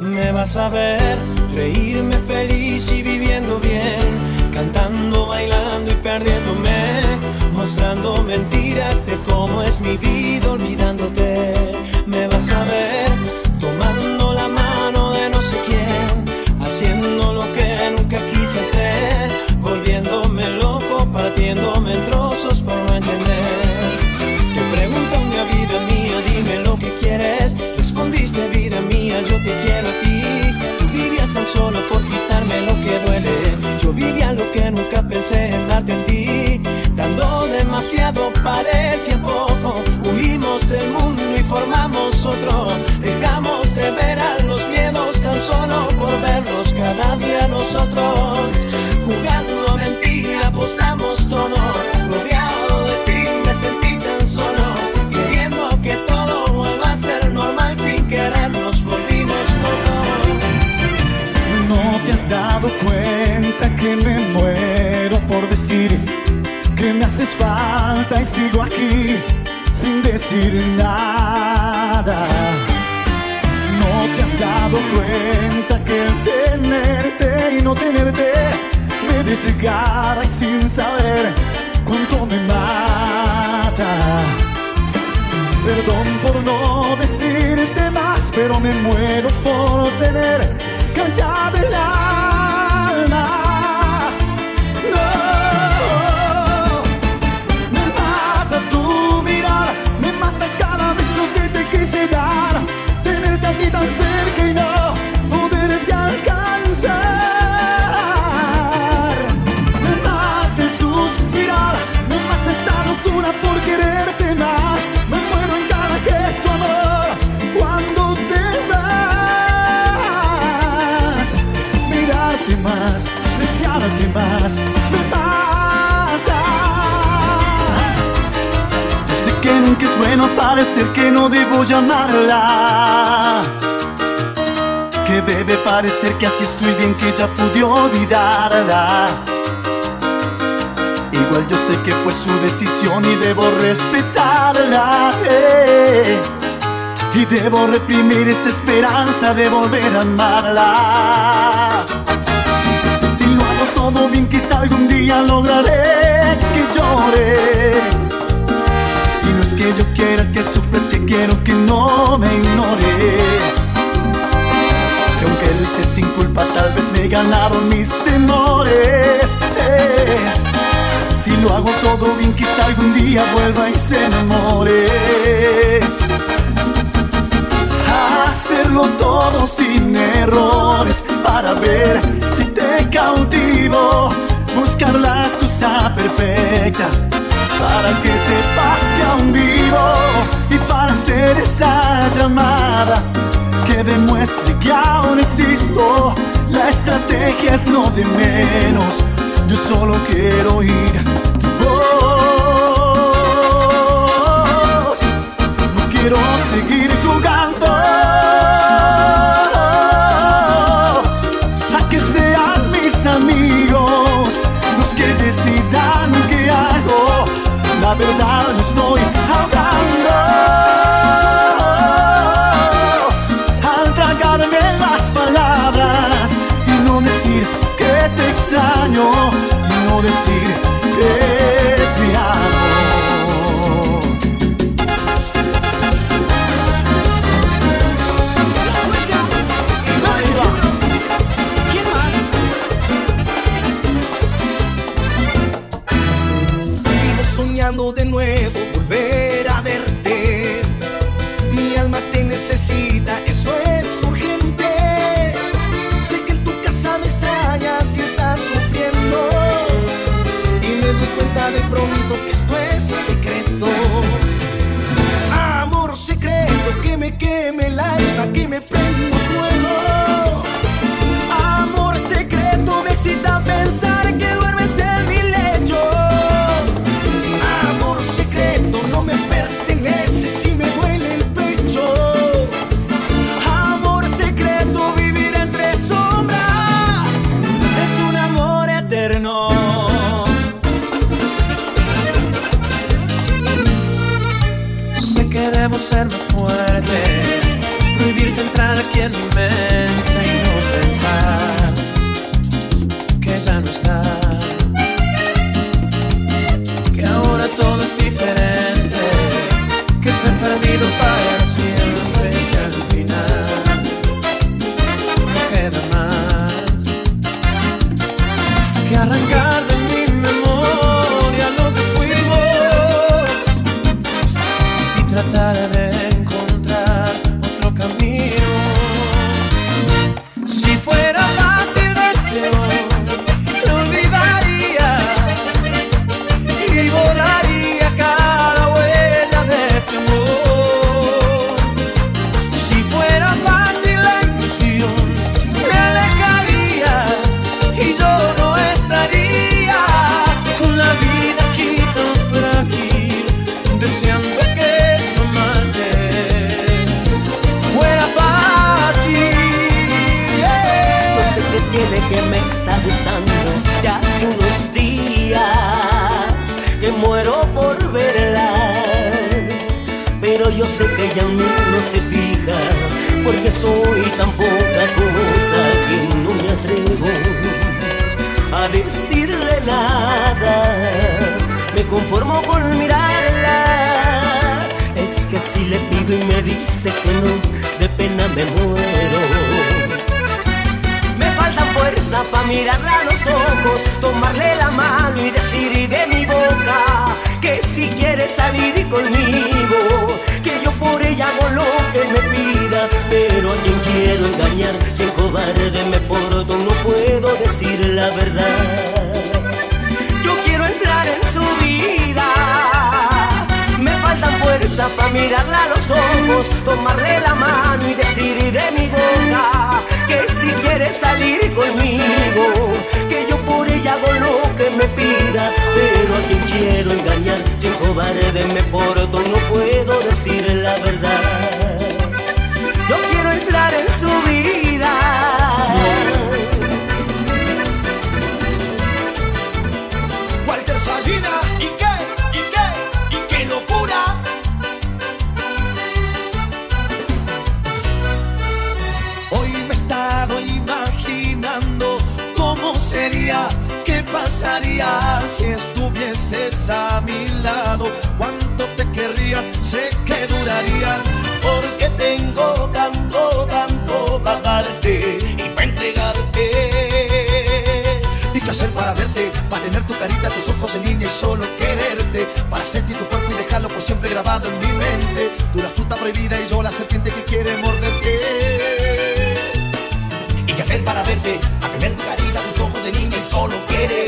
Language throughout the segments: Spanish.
Me vas a ver reírme feliz y viviendo bien, cantando, bailando y perdiéndome, mostrando mentiras de cómo es mi vida olvidándote. Me vas a ver en trozos por entender. Te pregunto, mi vida mía, dime lo que quieres. Respondiste, vida mía, yo te quiero a ti. Tú vivías tan solo por quitarme lo que duele. Yo vivía lo que nunca pensé en darte en ti. Dando demasiado parecía poco. Huimos del mundo y formamos otro. Dejamos de ver a los miedos tan solo por verlos cada día nosotros. Me haces falta y sigo aquí sin decir nada. No te has dado cuenta que el tenerte y no tenerte me desgarra y sin saber cuánto me mata. Perdón por no decirte más, pero me muero parecer que no debo llamarla. Que debe parecer que así estoy bien, que ya pude olvidarla. Igual yo sé que fue su decisión y debo respetarla. eh. Y debo reprimir esa esperanza de volver a amarla. Si lo hago todo bien, quizá algún día lograré que llore. Que yo quiera que sufres, que quiero que no me ignore. Que aunque lo hice sin culpa, tal vez me ganaron mis temores. eh. Si lo hago todo bien, quizá algún día vuelva y se enamore. Hacerlo todo sin errores para ver si te cautivo. Buscar la excusa perfecta para que sepas esa llamada que demuestre que aún existo. La estrategia es no de menos, yo solo quiero ir tu voz. No quiero seguir jugando ser más dice que no De pena me muero me falta fuerza para mirarla a los ojos, tomarle la mano y decir de mi boca que si quiere salir conmigo, que yo por ella hago lo que me pida, pero a quien quiero engañar, si en cobarde me porto, no puedo decir la verdad. Yo quiero entrar en su vida. Me falta fuerza para mirarla a los ojos, tomarle la mano y decir de mi boca que si quiere salir conmigo, que yo por ella hago lo que me pida, pero a quien quiero engañar, sin cobarde me porto, no puedo decir la verdad. Yo quiero entrar en su vida. Sé que duraría, porque tengo tanto, tanto para darte y para entregarte. ¿Y qué hacer para verte? Para tener tu carita, tus ojos en línea y solo quererte. Para sentir tu cuerpo y dejarlo por siempre grabado en mi mente. Tú la fruta prohibida y yo la serpiente que quiere morderte. ¿Y qué hacer para verte? Para tener tu carita, tus ojos de niña y solo quererte.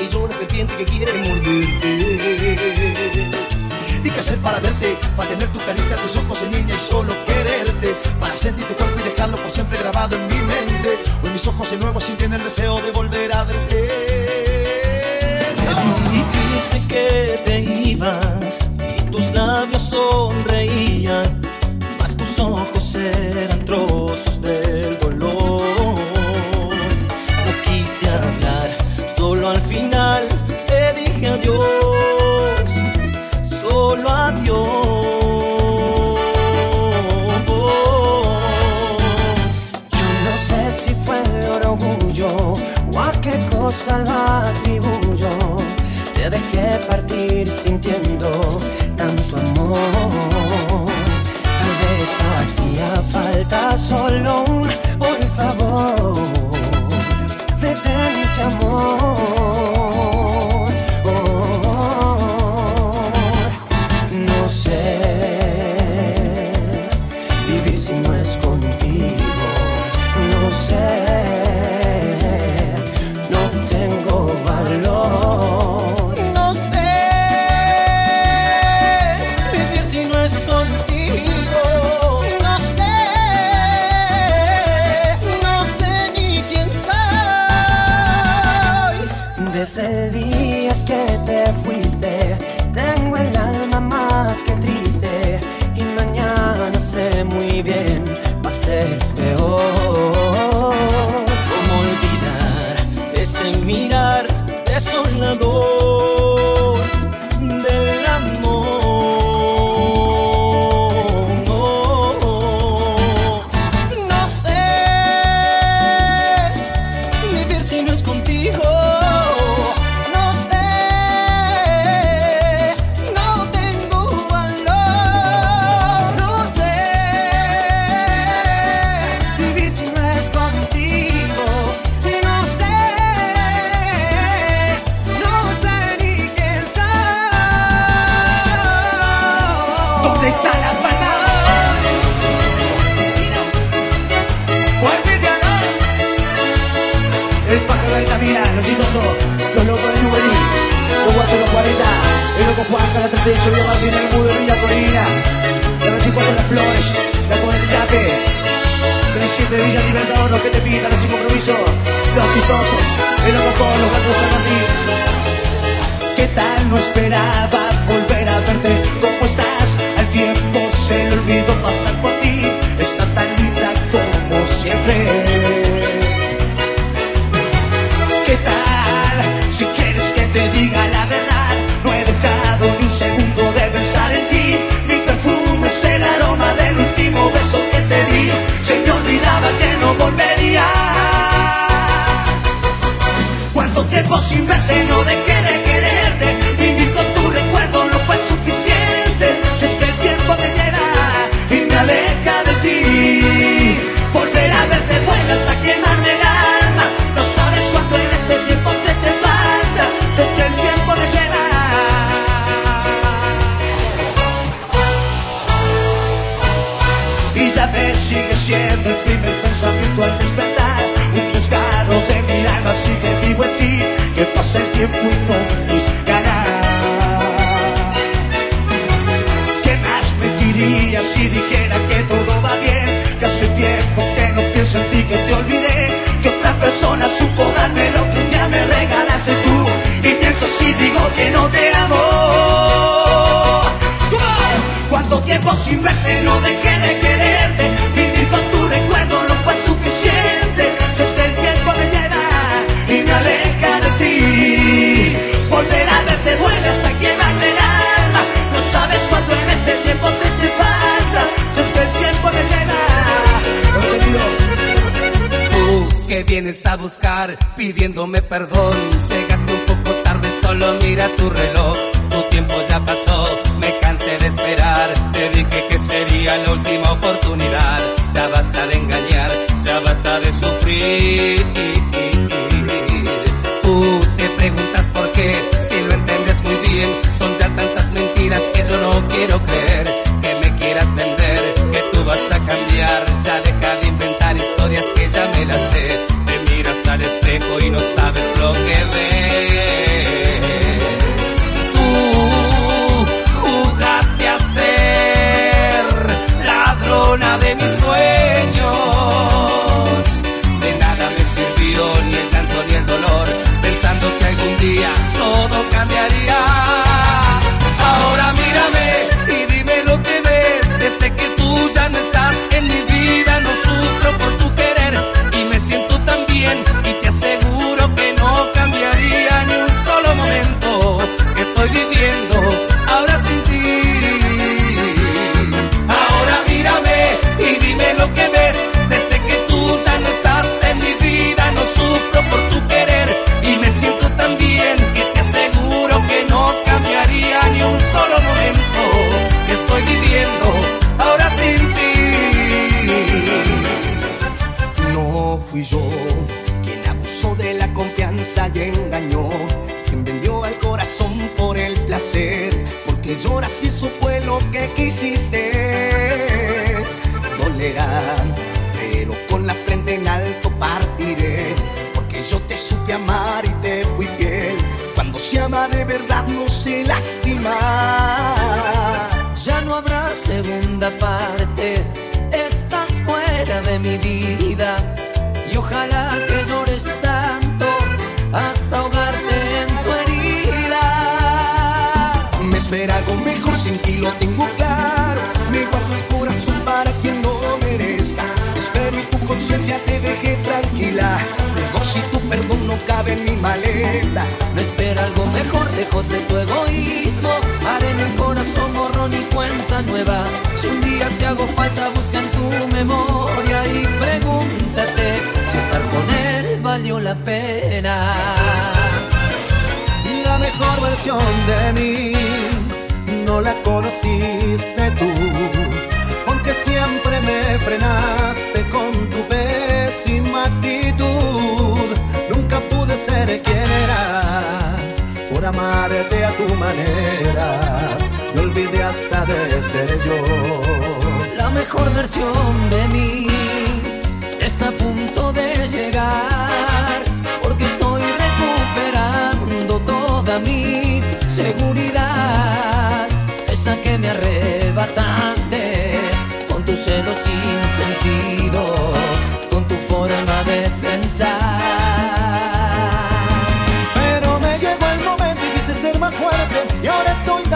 Y yo la serpiente que quiere morderte. ¿Y qué hacer para verte? Para tener tu carita, tus ojos en niña y solo quererte. Para sentir tu cuerpo y dejarlo por siempre grabado en mi mente. Hoy mis ojos de nuevo sienten el deseo de volver a verte. Mas é, eh, oh, oh, oh. La mía, los chistosos, los locos de juvenil, los guachos de los 40, el loco Juan, la 38, Villa Martín, el mudo de Villa Corina, la 24 de las flores, la con el yaque, 37 de Villa Libertador, los que te pidan, los sin compromiso, los chistosos, el loco con los gatos de San Martín. ¿Qué tal? No esperaba volver a verte, ¿cómo estás? Al tiempo se le olvidó pasar por ti, estás tan linda como siempre. Te diga la verdad, no he dejado ni un segundo de pensar en ti. Mi perfume es el aroma del último beso que te di. Se me olvidaba que no volvería. Cuánto tiempo sin verte no dejé de quererte. No dejé de quererte. Vivir con tu recuerdo no fue suficiente. Si es que el tiempo me lleva y me aleja de ti. Volver a verte duele hasta quemarme el alma. No sabes cuánto en este tiempo te falta. Si es que el tiempo me lleva. Tú que vienes a buscar pidiéndome perdón. Llegaste un poco tarde, solo mira tu reloj. Tu tiempo ya pasó, me cansé de esperar. Te dije que sería la última oportunidad. Ya basta de engañar, ya basta de sufrir. Tú te preguntas por qué, si lo entiendes muy bien. Son ya tantas mentiras que yo no quiero creer. Que me quieras vender, que tú vas a cambiar. Ya deja de inventar historias que ya me las sé. Ojalá que llores tanto hasta ahogarte en tu herida. Me espera algo mejor sin ti, lo tengo claro. Me guardo el corazón para quien no merezca. Espero y tu conciencia te deje tranquila. Luego si tu perdón no cabe en mi maleta. No espera algo mejor, lejos de tu egoísmo. Haré en el corazón borrón y cuenta nueva. Si un día te hago falta, busca en tu memoria la pena. La mejor versión de mí no la conociste tú, porque siempre me frenaste con tu pésima actitud. Nunca pude ser quien era por amarte a tu manera. Me olvidé hasta de ser yo. La mejor versión de mí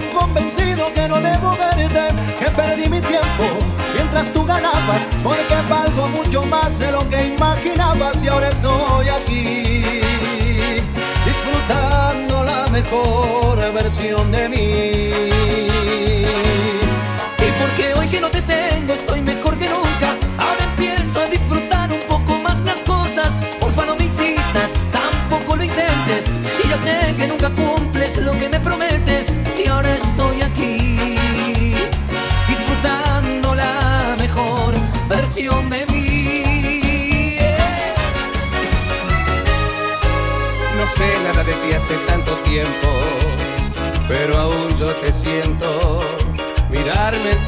tan convencido que no debo verte, que perdí mi tiempo mientras tú ganabas, porque valgo mucho más de lo que imaginabas y ahora estoy aquí disfrutando la mejor versión de mí. Y porque hoy que no te tengo estoy mejor que nunca, ahora empiezo a disfrutar un poco más las cosas. Porfa no me insistas,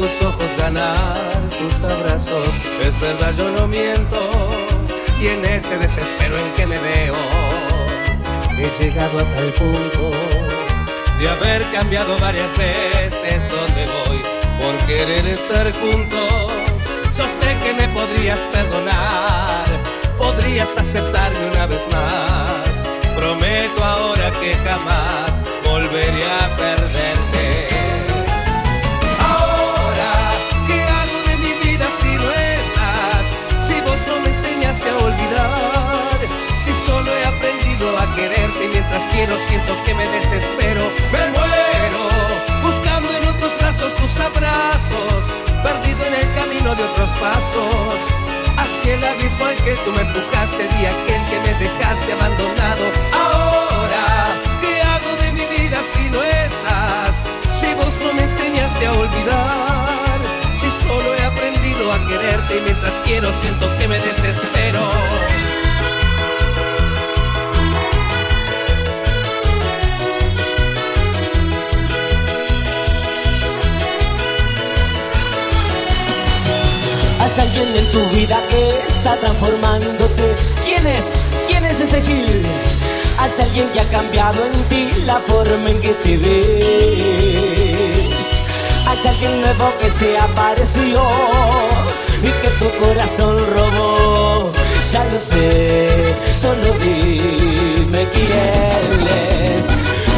tus ojos, ganar tus abrazos. Es verdad, yo no miento. Y en ese desespero en que me veo, he llegado a tal punto de haber cambiado varias veces donde voy por querer estar juntos. Yo sé que me podrías perdonar, podrías aceptarme una vez más. Prometo ahora que jamás volveré a perderte. De otros pasos. Hacia el abismo al que tú me empujaste día aquel que me dejaste abandonado. Ahora, ¿qué hago de mi vida si no estás? Si vos no me enseñaste a olvidar, si solo he aprendido a quererte y mientras quiero siento que me desespero. Haz alguien en tu vida que está transformándote. ¿Quién es? ¿Quién es ese Gil? Haz alguien que ha cambiado en ti la forma en que te ves. Haz alguien nuevo que se apareció y que tu corazón robó. Ya lo sé, solo dime quién es.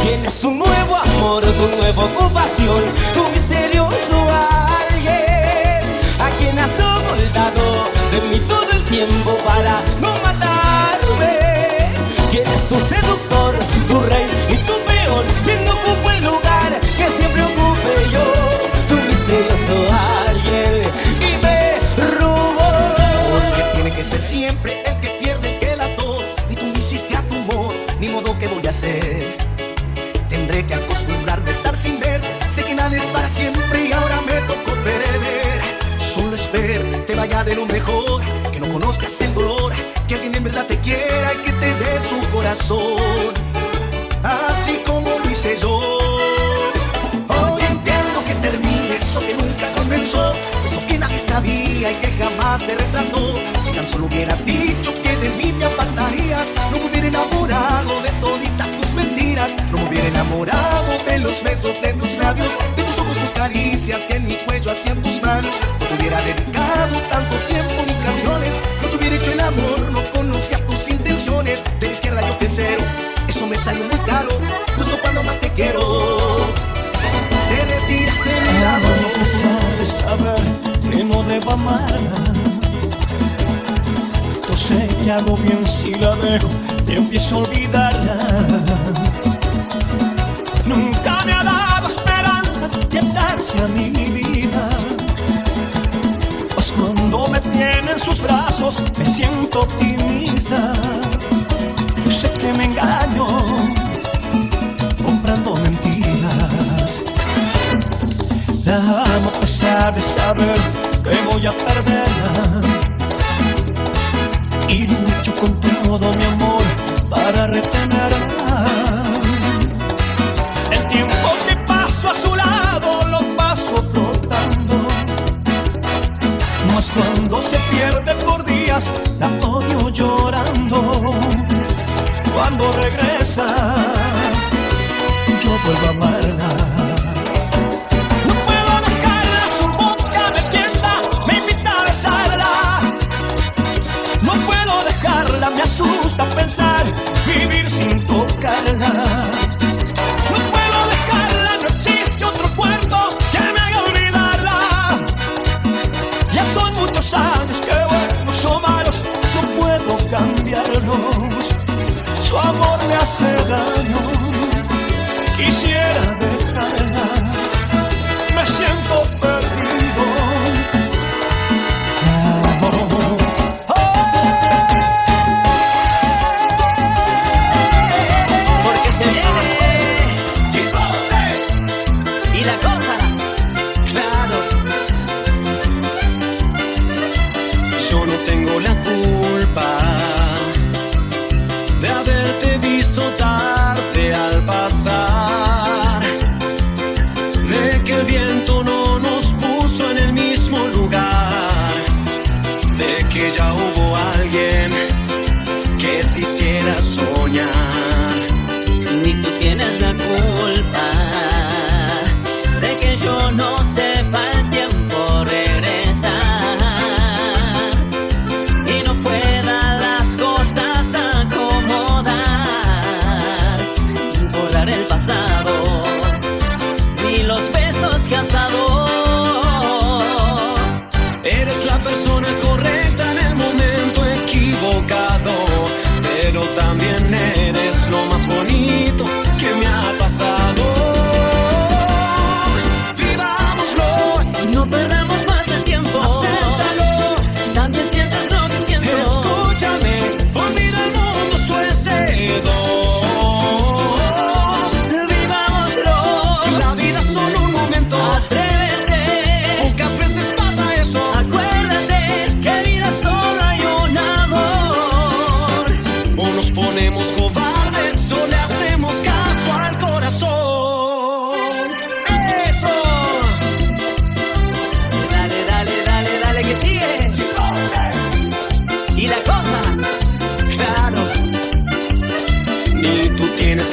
¿Quién es tu nuevo amor, tu nueva ocupación, tu misterioso alguien? A quien has ocultado de mí todo el tiempo para no matarme. ¿Quién es tu seductor, tu rey y tu peón? ¿Quién no ocupa el lugar que siempre ocupe yo? Tu misterioso alguien y me robó. Porque tiene que ser siempre el que pierde el todo. Y tú me hiciste a tu modo, ni modo que voy a hacer. Tendré que acostumbrarme a estar sin ver. Sé que nada es para siempre vaya de lo mejor, que no conozcas el dolor, que alguien en verdad te quiera y que te dé su corazón. Así como lo hice yo. Hoy entiendo que termine eso que nunca comenzó, eso que nadie sabía y que jamás se retrató. Si tan solo hubieras dicho que de mí te apartarías, no me hubiera enamorado de toditas tus mentiras, no me hubiera enamorado de los besos de tus labios, de tus ojos, tus caricias que en mi cuello hacían tus manos. No te hubiera dedicado tanto tiempo ni canciones, no te hubiera hecho el amor, no conocía tus intenciones. De la izquierda yo te cero, eso me salió muy caro, justo cuando más te quiero. Te retiras de mi lado. A pesar de saber no debo amarla. Yo sé que hago bien si la dejo y empiezo a olvidarla. Nunca me ha dado esperanzas de darse a mi vida. Tiene en sus brazos me siento optimista. Yo sé que me engaño comprando mentiras. La amo a pesar de saber que voy a perderla. Y lucho con todo mi amor para retenerla. Cuando se pierde por días, la odio llorando. Cuando regresa, yo vuelvo a amarla. me asusta pensar vivir sin tocarla. hace daño, quisiera dejarla, me siento perdido. aromas bonito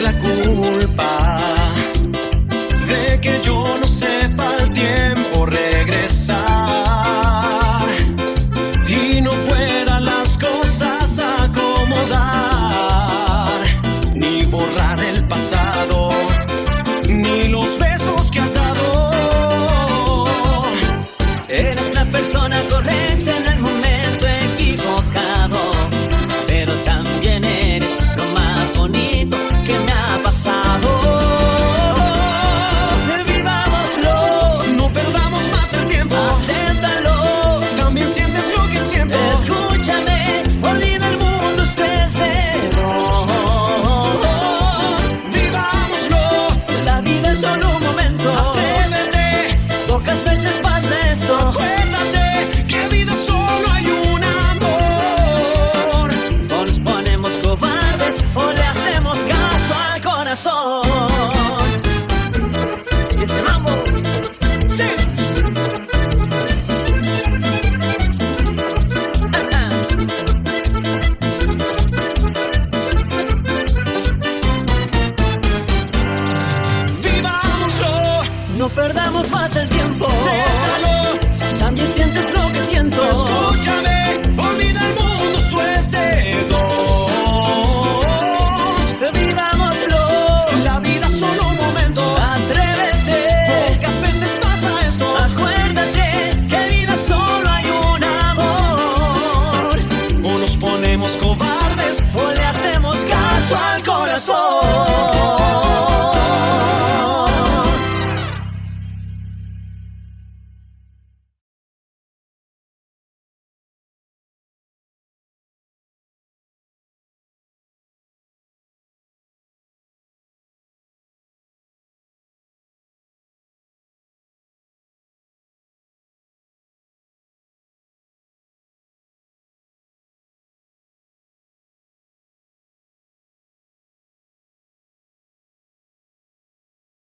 la culpa.